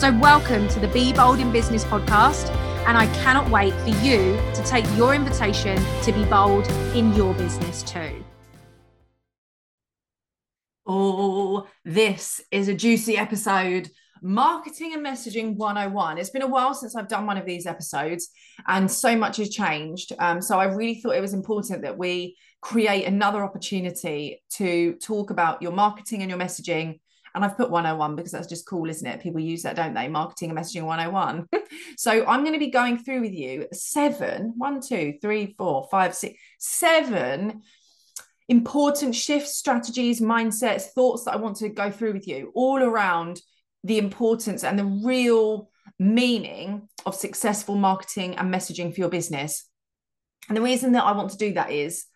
So, welcome to the Be Bold in Business podcast and I cannot wait for you to take your invitation to be bold in your business too. Oh, this is a juicy episode. Marketing and Messaging 101. It's been a while since I've done one of these episodes, and so much has changed. Um, so I really thought it was important that we create another opportunity to talk about your marketing and your messaging and I've put 101 because that's just cool, isn't it? People use that, don't they? Marketing and messaging 101. so I'm going to be going through with you seven, one, two, three, four, five, six, seven important shifts, strategies, mindsets, thoughts that I want to go through with you all around the importance and the real meaning of successful marketing and messaging for your business. And the reason that I want to do that is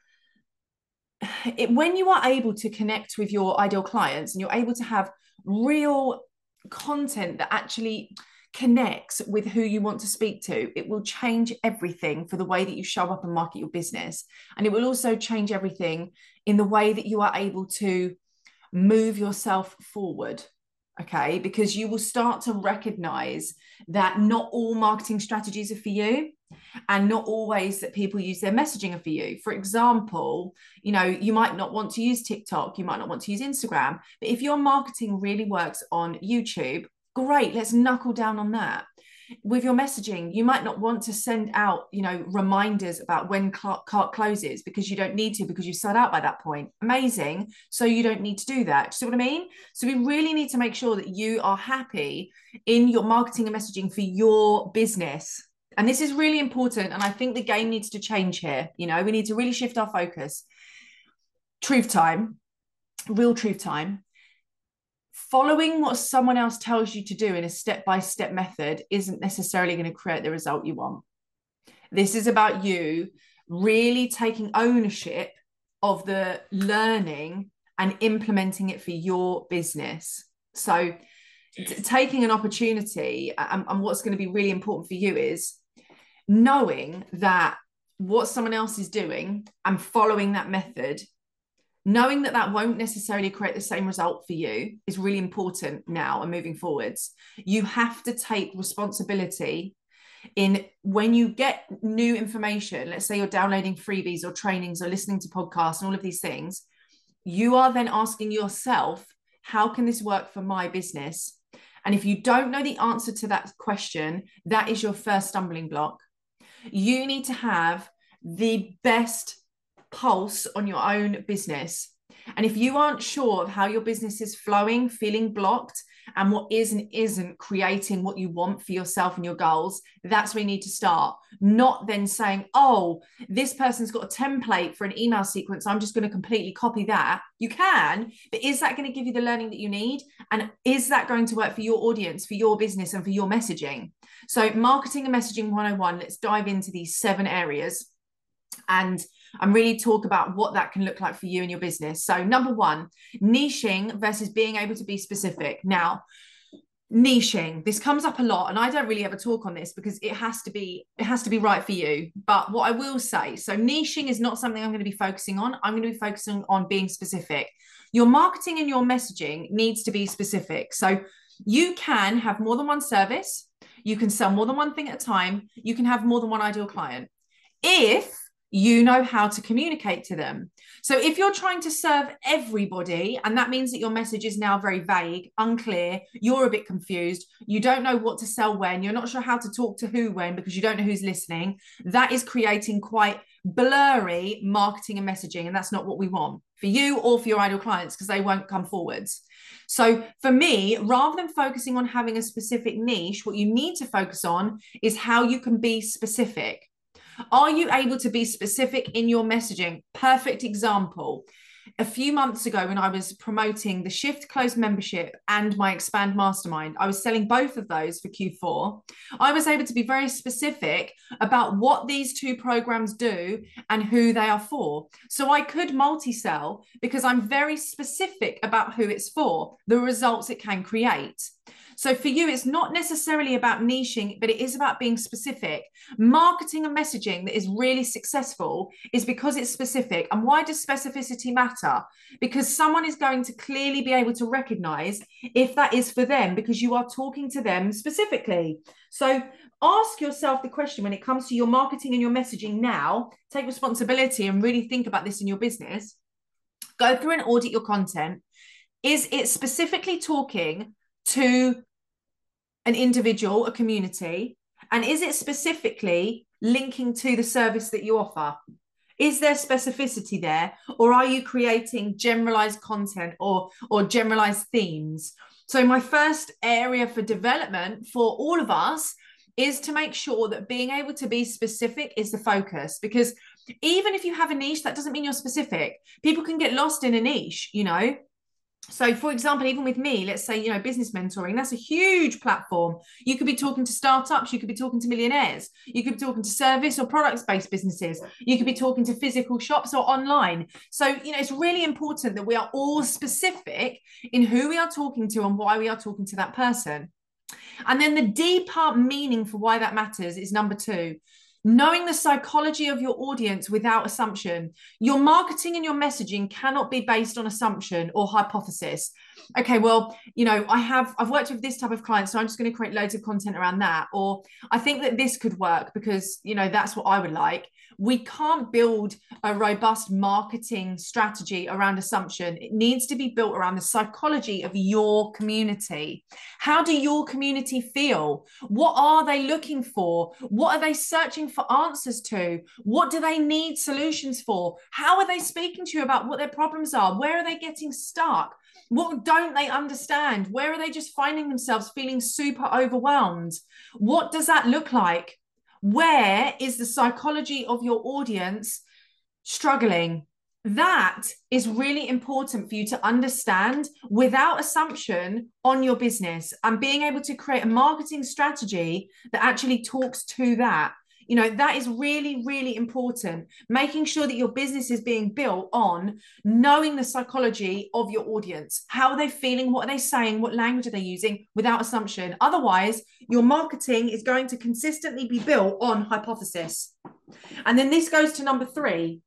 it, when you are able to connect with your ideal clients and you're able to have real content that actually connects with who you want to speak to, it will change everything for the way that you show up and market your business. And it will also change everything in the way that you are able to move yourself forward. Okay. Because you will start to recognize that not all marketing strategies are for you and not always that people use their messaging for you. For example, you know, you might not want to use TikTok, you might not want to use Instagram, but if your marketing really works on YouTube, great, let's knuckle down on that. With your messaging, you might not want to send out, you know, reminders about when cart closes because you don't need to because you've sold out by that point. Amazing. So you don't need to do that. You see what I mean? So we really need to make sure that you are happy in your marketing and messaging for your business and this is really important. And I think the game needs to change here. You know, we need to really shift our focus. Truth time, real truth time. Following what someone else tells you to do in a step by step method isn't necessarily going to create the result you want. This is about you really taking ownership of the learning and implementing it for your business. So, taking an opportunity and, and, what's going to be really important for you is knowing that what someone else is doing and following that method knowing that that won't necessarily create the same result for you is really important now and moving forwards. You have to take responsibility in when you get new information let's say you're downloading freebies or trainings or listening to podcasts and all of these things you are then asking yourself how can this work for my business? And if you don't know the answer to that question that is your first stumbling block you need to have the best pulse on your own business. And if you aren't sure of how your business is flowing, feeling blocked, and what is and isn't creating what you want for yourself and your goals, that's where you need to start. Not then saying, oh, this person's got a template for an email sequence. I'm just going to completely copy that. You can, but is that going to give you the learning that you need? And is that going to work for your audience, for your business, and for your messaging? So, marketing and messaging 101, let's dive into these seven areas and and really talk about what that can look like for you and your business. So, number one, niching versus being able to be specific. Now, niching this comes up a lot and i don't really ever talk on this because it has to be it has to be right for you. But what i will say so niching is not something i'm going to be focusing on. I'm going to be focusing on being specific. Your marketing and your messaging needs to be specific. So you can have more than one service. You can sell more than one thing at a time. You can have more than one ideal client. If you know how to communicate to them. So if you're trying to serve everybody, and that means that your message is now very vague, unclear, you're a bit confused, you don't know what to sell when, you're not sure how to talk to who when because you don't know who's listening, that is creating quite blurry marketing and messaging. And that's not what we want for you or for your ideal clients because they won't come forwards. So for me, rather than focusing on having a specific niche, what you need to focus on is how you can be specific. Are you able to be specific in your messaging? Perfect example. A few months ago, when I was promoting the Shift Close membership and my Expand Mastermind, I was selling both of those for Q4. I was able to be very specific about what these two programs do and who they are for. So I could multi sell because I'm very specific about who it's for, the results it can create. So for you, it's not necessarily about niching, but it is about being specific. Marketing and messaging that is really successful is because it's specific. And why does specificity matter? Because someone is going to clearly be able to recognize if that is for them because you are talking to them specifically. So ask yourself the question when it comes to your marketing and your messaging now, take responsibility and really think about this in your business. Go through and audit your content. Is it specifically talking to an individual, a community? And is it specifically linking to the service that you offer? Is there specificity there? Or are you creating generalized content or, or generalized themes? So, my first area for development for all of us is to make sure that being able to be specific is the focus because even if you have a niche that doesn't mean you're specific people can get lost in a niche you know so for example even with me let's say you know business mentoring that's a huge platform. You could be talking to startups you could be talking to millionaires you could be talking to service or products based businesses you could be talking to physical shops or online. So you know it's really important that we are all specific in who we are talking to and why we are talking to that person. And then the deeper meaning for why that matters is number two knowing the psychology of your audience without assumption. Your marketing and your messaging cannot be based on assumption or hypothesis. Okay, well, you know, I have I've worked with this type of client, so I'm just going to create loads of content around that. Or I think that this could work because you know that's what I would like we can't build a robust marketing strategy around assumption. It needs to be built around the psychology of your community. How do your community feel? What are they looking for? What are they searching for answers to? What do they need solutions for? How are they speaking to you about what their problems are? Where are they getting stuck? What don't they understand? Where are they just finding themselves feeling super overwhelmed? What does that look like? where is the psychology of your audience struggling? That is really important for you to understand without assumption on your business and being able to create a marketing strategy that actually talks to that you know that is really really important. Making sure that your business is being built on knowing the psychology of your audience. How are they feeling? What are they saying? What language are they using? Without assumption. Otherwise your marketing is going to consistently be built on hypothesis. And then this goes to number 3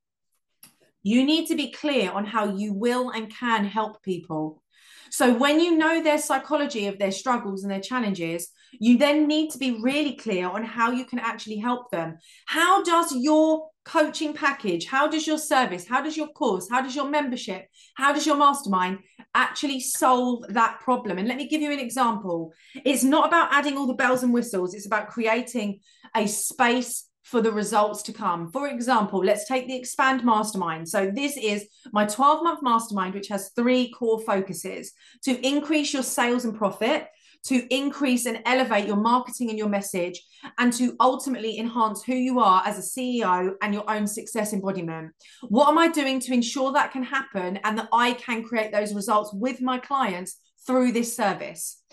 you need to be clear on how you will and can help people so when you know their psychology of their struggles and their challenges you then need to be really clear on how you can actually help them. How does your coaching package, how does your service, how does your course, how does your membership, how does your mastermind actually solve that problem? And let me give you an example. It's not about adding all the bells and whistles, it's about creating a space for the results to come. For example, let's take the Expand Mastermind. So, this is my 12 month mastermind, which has three core focuses to increase your sales and profit, to increase and elevate your marketing and your message, and to ultimately enhance who you are as a CEO and your own success embodiment. What am I doing to ensure that can happen and that I can create those results with my clients through this service?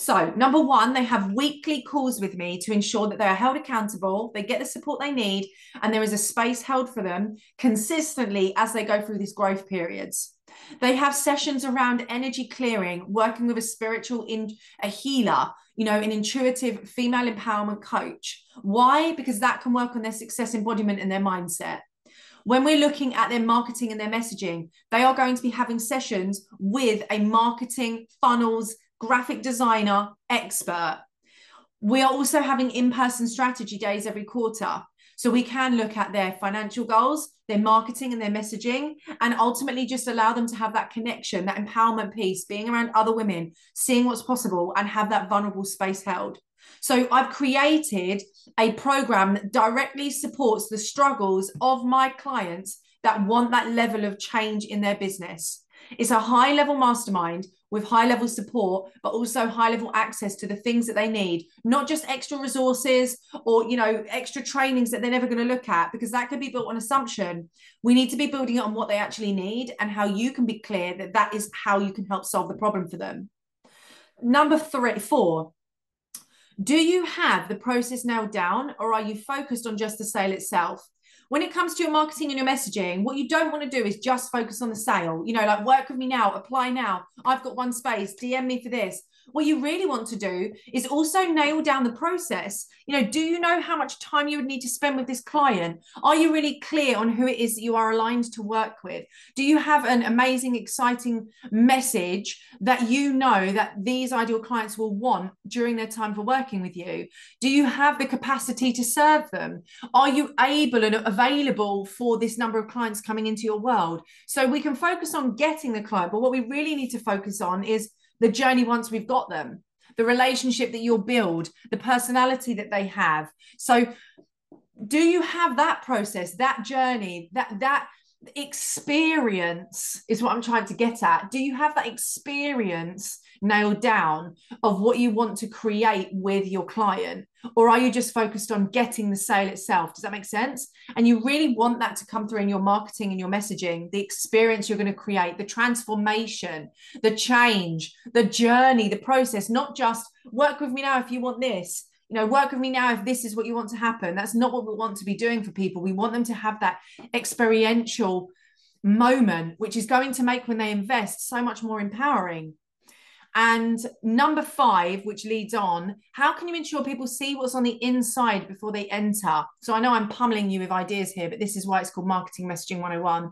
So, number one, they have weekly calls with me to ensure that they are held accountable, they get the support they need, and there is a space held for them consistently as they go through these growth periods. They have sessions around energy clearing, working with a spiritual in a healer, you know, an intuitive female empowerment coach. Why? Because that can work on their success embodiment and their mindset. When we're looking at their marketing and their messaging, they are going to be having sessions with a marketing funnels graphic designer expert. We are also having in person strategy days every quarter. So we can look at their financial goals, their marketing and their messaging, and ultimately just allow them to have that connection, that empowerment piece, being around other women, seeing what's possible, and have that vulnerable space held. So I've created a program that directly supports the struggles of my clients that want that level of change in their business. It's a high level mastermind with high level support, but also high level access to the things that they need, not just extra resources or, you know, extra trainings that they're never going to look at, because that could be built on assumption. We need to be building it on what they actually need and how you can be clear that that is how you can help solve the problem for them. Number three, four, do you have the process nailed down or are you focused on just the sale itself? When it comes to your marketing and your messaging, what you don't want to do is just focus on the sale. You know, like work with me now, apply now. I've got one space, DM me for this. What you really want to do is also nail down the process. You know, do you know how much time you would need to spend with this client? Are you really clear on who it is that you are aligned to work with? Do you have an amazing, exciting message that you know that these ideal clients will want during their time for working with you? Do you have the capacity to serve them? Are you able and available for this number of clients coming into your world? So we can focus on getting the client, but what we really need to focus on is the journey once we've got them, the relationship that you'll build, the personality that they have. So, do you have that process, that journey, that that experience is what I'm trying to get at. Do you have that experience nailed down of what you want to create with your client? Or are you just focused on getting the sale itself? Does that make sense? And you really want that to come through in your marketing and your messaging, the experience you're going to create, the transformation, the change, the journey, the process, not just work with me now if you want this you know work with me now if this is what you want to happen that's not what we want to be doing for people we want them to have that experiential moment which is going to make when they invest so much more empowering and number five, which leads on, how can you ensure people see what's on the inside before they enter? So I know I'm pummeling you with ideas here, but this is why it's called Marketing Messaging 101.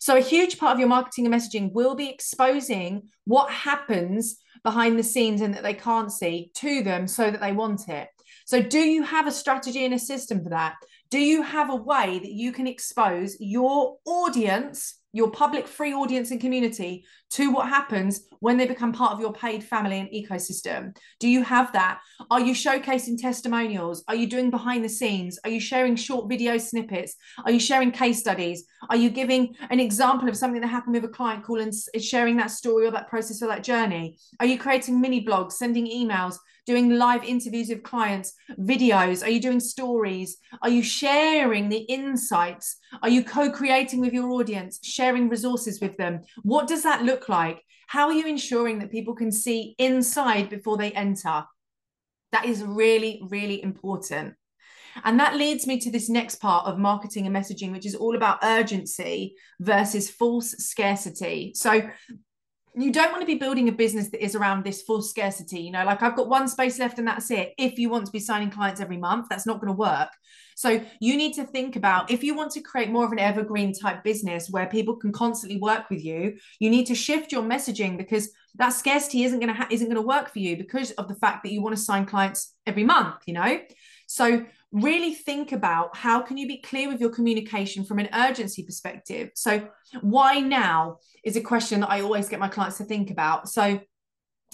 So a huge part of your marketing and messaging will be exposing what happens behind the scenes and that they can't see to them so that they want it. So, do you have a strategy and a system for that? Do you have a way that you can expose your audience your public free audience and community to what happens when they become part of your paid family and ecosystem? Do you have that? Are you showcasing testimonials? Are you doing behind the scenes? Are you sharing short video snippets? Are you sharing case studies? Are you giving an example of something that happened with a client call and sharing that story or that process or that journey? Are you creating mini blogs, sending emails? Doing live interviews with clients, videos? Are you doing stories? Are you sharing the insights? Are you co creating with your audience, sharing resources with them? What does that look like? How are you ensuring that people can see inside before they enter? That is really, really important. And that leads me to this next part of marketing and messaging, which is all about urgency versus false scarcity. So, you don't want to be building a business that is around this full scarcity. You know, like I've got one space left and that's it. If you want to be signing clients every month, that's not going to work. So you need to think about if you want to create more of an evergreen type business where people can constantly work with you, you need to shift your messaging because that scarcity isn't going to ha- isn't going to work for you because of the fact that you want to sign clients every month. You know, so really think about how can you be clear with your communication from an urgency perspective. So why now is a question that i always get my clients to think about. So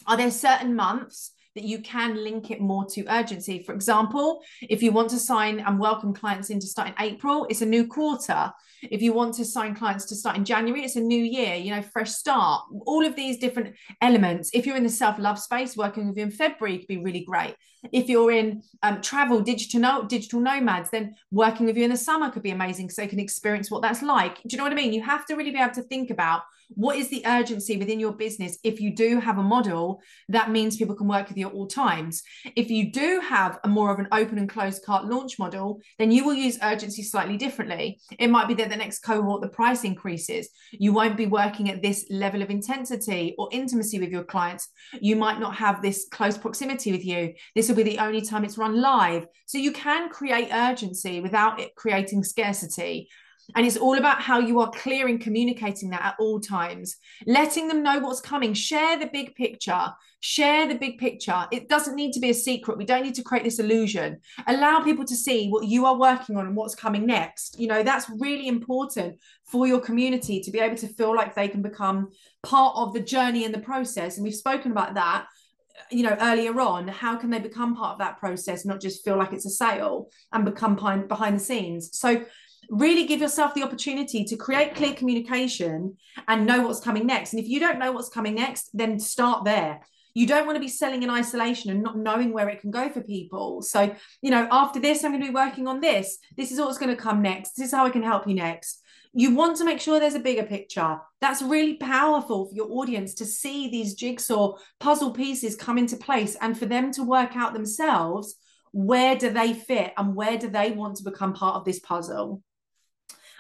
are there certain months that you can link it more to urgency. For example, if you want to sign and welcome clients in to start in April, it's a new quarter. If you want to sign clients to start in January, it's a new year, you know, fresh start. All of these different elements. If you're in the self love space, working with you in February could be really great. If you're in um, travel, digital digital nomads, then working with you in the summer could be amazing so they can experience what that's like. Do you know what I mean? You have to really be able to think about what is the urgency within your business? If you do have a model that means people can work with you at all times. If you do have a more of an open and closed cart launch model then you will use urgency slightly differently. It might be that the next cohort the price increases. You won't be working at this level of intensity or intimacy with your clients. You might not have this close proximity with you. This will be the only time it's run live. So you can create urgency without it creating scarcity and it's all about how you are clear in communicating that at all times, letting them know what's coming. Share the big picture. Share the big picture. It doesn't need to be a secret. We don't need to create this illusion. Allow people to see what you are working on and what's coming next. You know, that's really important for your community to be able to feel like they can become part of the journey and the process. And we've spoken about that you know earlier on how can they become part of that process not just feel like it's a sale and become behind behind the scenes so really give yourself the opportunity to create clear communication and know what's coming next. And if you don't know what's coming next, then start there. You don't want to be selling in isolation and not knowing where it can go for people. So, you know, after this, I'm going to be working on this. This is what's going to come next. This is how I can help you next. You want to make sure there's a bigger picture. That's really powerful for your audience to see these jigsaw puzzle pieces come into place and for them to work out themselves where do they fit and where do they want to become part of this puzzle.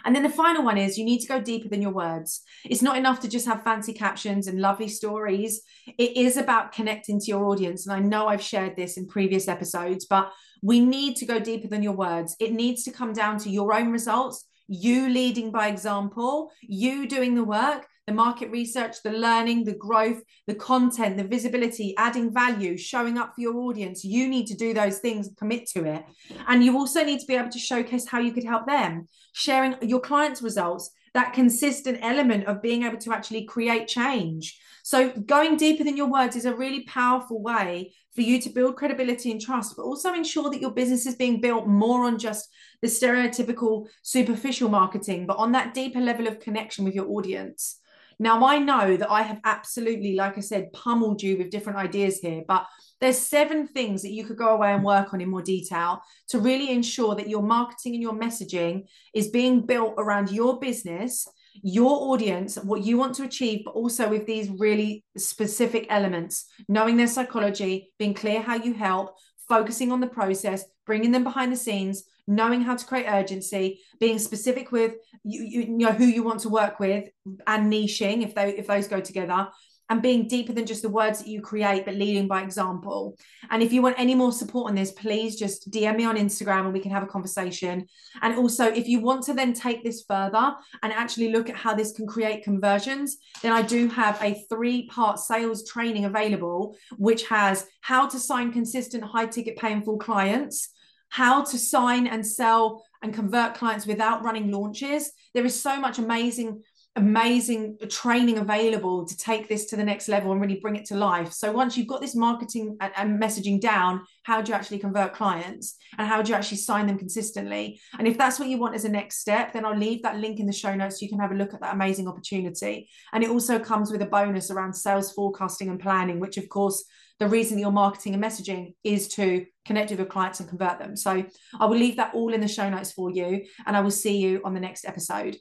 And then the final one is you need to go deeper than your words. It's not enough to just have fancy captions and lovely stories. It is about connecting to your audience. And I know I've shared this in previous episodes, but we need to go deeper than your words. It needs to come down to your own results, you leading by example, you doing the work, the market research, the learning, the growth, the content, the visibility, adding value, showing up for your audience. You need to do those things, commit to it. And you also need to be able to showcase how you could help them, sharing your clients' results, that consistent element of being able to actually create change. So, going deeper than your words is a really powerful way for you to build credibility and trust, but also ensure that your business is being built more on just the stereotypical superficial marketing, but on that deeper level of connection with your audience. Now, I know that I have absolutely, like I said, pummeled you with different ideas here, but there's seven things that you could go away and work on in more detail to really ensure that your marketing and your messaging is being built around your business, your audience, what you want to achieve, but also with these really specific elements, knowing their psychology, being clear how you help, focusing on the process, bringing them behind the scenes, knowing how to create urgency, being specific with you, you, you know who you want to work with, and niching if they if those go together, and being deeper than just the words that you create, but leading by example. And if you want any more support on this, please just DM me on Instagram and we can have a conversation. And also, if you want to then take this further and actually look at how this can create conversions, then I do have a three part sales training available, which has how to sign consistent high ticket paying full clients how to sign and sell and convert clients without running launches. There is so much amazing, amazing training available to take this to the next level and really bring it to life. So once you've got this marketing and, messaging down, how do you actually convert clients and how do you actually sign them consistently? And if that's what you want as a next step, then I'll leave that link in the show notes so you can have a look at that amazing opportunity. And it also comes with a bonus around sales forecasting and planning, which of course the reason that you're marketing and messaging is to connect with your clients and convert them. So I will leave that all in the show notes for you, and I will see you on the next episode.